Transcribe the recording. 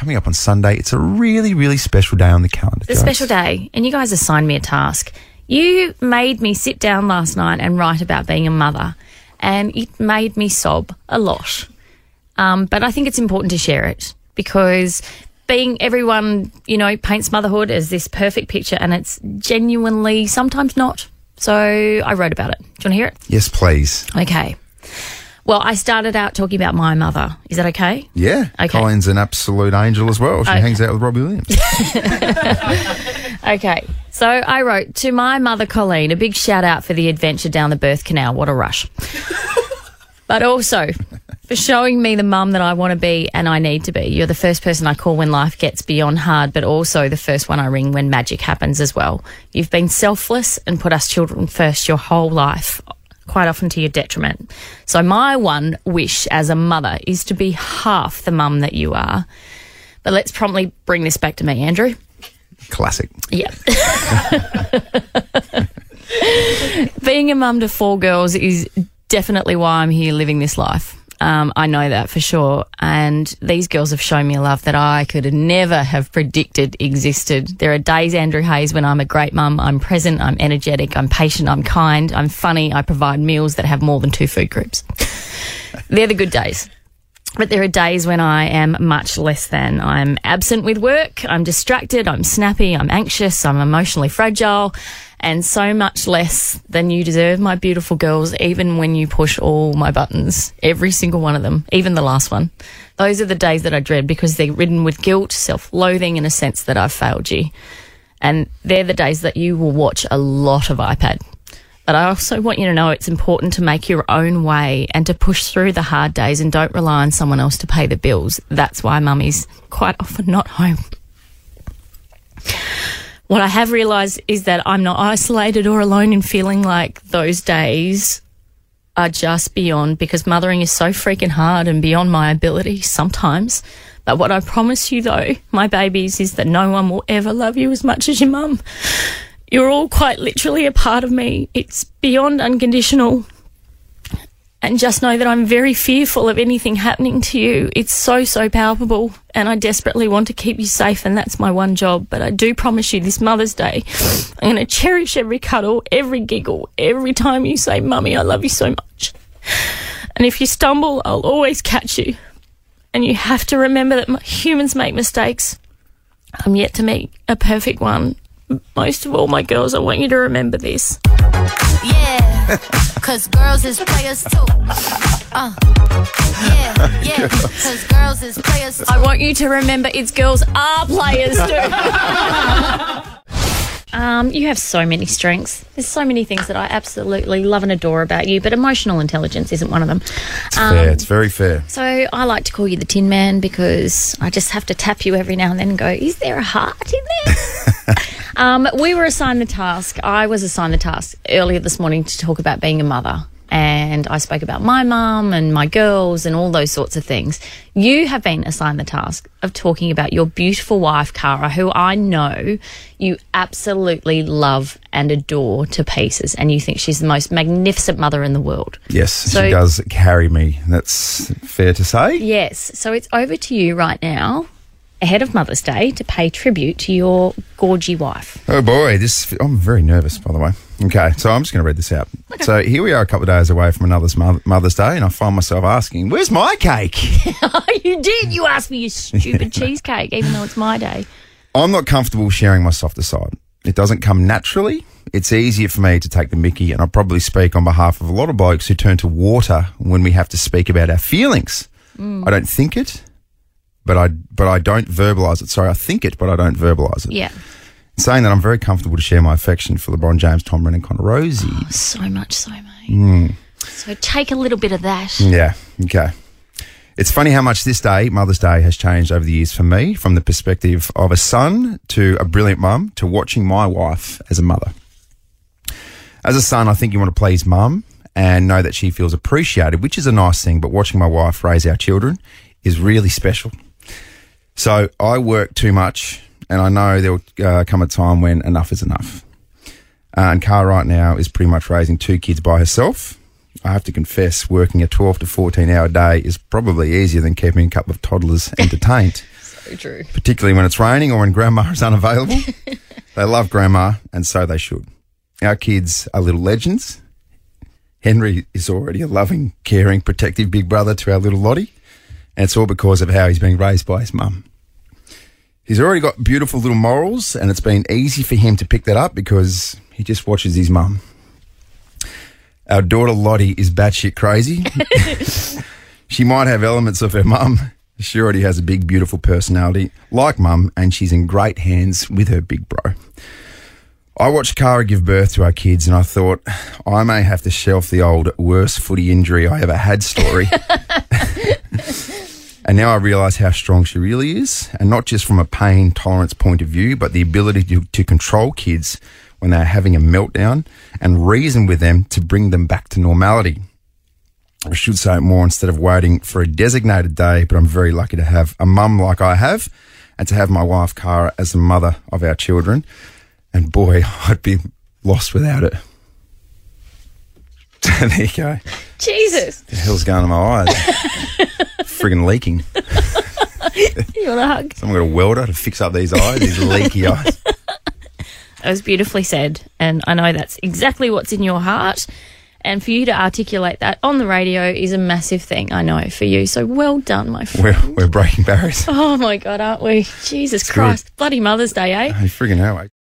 coming up on Sunday. It's a really, really special day on the calendar. It's a special day, and you guys assigned me a task. You made me sit down last night and write about being a mother, and it made me sob a lot. Um, but I think it's important to share it because being everyone, you know, paints motherhood as this perfect picture, and it's genuinely sometimes not. So I wrote about it. Do you want to hear it? Yes, please. Okay. Well, I started out talking about my mother. Is that okay? Yeah. Okay. Colleen's an absolute angel as well. She Okay. hangs out with Robbie Williams. Okay. So I wrote to my mother, Colleen, a big shout out for the adventure down the birth canal. What a rush. but also for showing me the mum that I want to be and I need to be. You're the first person I call when life gets beyond hard, but also the first one I ring when magic happens as well. You've been selfless and put us children first your whole life. Quite often to your detriment. So, my one wish as a mother is to be half the mum that you are. But let's promptly bring this back to me, Andrew. Classic. Yeah. Being a mum to four girls is definitely why I'm here living this life. Um, I know that for sure. And these girls have shown me a love that I could never have predicted existed. There are days, Andrew Hayes, when I'm a great mum. I'm present, I'm energetic, I'm patient, I'm kind, I'm funny, I provide meals that have more than two food groups. They're the good days. But there are days when I am much less than. I'm absent with work, I'm distracted, I'm snappy, I'm anxious, I'm emotionally fragile, and so much less than you deserve, my beautiful girls, even when you push all my buttons, every single one of them, even the last one. Those are the days that I dread because they're ridden with guilt, self loathing, and a sense that I've failed you. And they're the days that you will watch a lot of iPad. But I also want you to know it's important to make your own way and to push through the hard days and don't rely on someone else to pay the bills. That's why mummy's quite often not home. What I have realised is that I'm not isolated or alone in feeling like those days are just beyond because mothering is so freaking hard and beyond my ability sometimes. But what I promise you though, my babies, is that no one will ever love you as much as your mum. You're all quite literally a part of me. It's beyond unconditional. And just know that I'm very fearful of anything happening to you. It's so, so palpable. And I desperately want to keep you safe. And that's my one job. But I do promise you this Mother's Day, I'm going to cherish every cuddle, every giggle, every time you say, Mummy, I love you so much. And if you stumble, I'll always catch you. And you have to remember that humans make mistakes. I'm yet to meet a perfect one. Most of all, my girls, I want you to remember this. Yeah, cause girls is players too. Uh, yeah, yeah, cause girls is players too. I want you to remember it's girls are players too. um, you have so many strengths. There's so many things that I absolutely love and adore about you, but emotional intelligence isn't one of them. It's fair. It's very fair. So I like to call you the Tin Man because I just have to tap you every now and then and go, is there a heart in there? um, we were assigned the task. I was assigned the task earlier this morning to talk about being a mother. And I spoke about my mum and my girls and all those sorts of things. You have been assigned the task of talking about your beautiful wife, Cara, who I know you absolutely love and adore to pieces. And you think she's the most magnificent mother in the world. Yes, So- she does carry me. That's fair to say. Yes. So it's over to you right now, ahead of Mother's Day, to pay tribute to your gorgy wife. Oh boy, this I'm very nervous by the way. Okay, so I'm just going to read this out. So here we are, a couple of days away from another Mother's Day, and I find myself asking, "Where's my cake?" you did. You asked me your stupid cheesecake, even though it's my day. I'm not comfortable sharing my softer side. It doesn't come naturally. It's easier for me to take the mickey, and I probably speak on behalf of a lot of blokes who turn to water when we have to speak about our feelings. Mm. I don't think it, but I but I don't verbalise it. Sorry, I think it, but I don't verbalise it. Yeah. Saying that I'm very comfortable to share my affection for LeBron James, Tom Brady, and Connor Rozee. Oh, so much so, mate. Hmm. So take a little bit of that. Yeah, okay. It's funny how much this day, Mother's Day, has changed over the years for me, from the perspective of a son to a brilliant mum to watching my wife as a mother. As a son, I think you want to please mum and know that she feels appreciated, which is a nice thing, but watching my wife raise our children is really special. So I work too much, and I know there will uh, come a time when enough is enough. Uh, and Car right now is pretty much raising two kids by herself. I have to confess, working a 12 to 14 hour day is probably easier than keeping a couple of toddlers entertained. So true. particularly when it's raining or when grandma is unavailable. they love grandma, and so they should. Our kids are little legends. Henry is already a loving, caring, protective big brother to our little Lottie, and it's all because of how he's been raised by his mum. He's already got beautiful little morals, and it's been easy for him to pick that up because he just watches his mum. Our daughter Lottie is batshit crazy. she might have elements of her mum. She already has a big, beautiful personality, like mum, and she's in great hands with her big bro. I watched Cara give birth to our kids, and I thought I may have to shelf the old worst footy injury I ever had story. and now I realise how strong she really is, and not just from a pain tolerance point of view, but the ability to, to control kids when they're having a meltdown and reason with them to bring them back to normality. I should say it more instead of waiting for a designated day, but I'm very lucky to have a mum like I have and to have my wife Cara as the mother of our children. And boy, I'd be lost without it. there you go. Jesus. The hell's going on my eyes? Friggin' leaking. You want a hug? Someone got a welder to fix up these eyes, these leaky eyes. It was beautifully said. And I know that's exactly what's in your heart. And for you to articulate that on the radio is a massive thing, I know, for you. So well done, my friend. We're, we're breaking barriers. Oh my God, aren't we? Jesus good. Christ. Bloody Mother's Day, eh? Hey, friggin' hell, eh?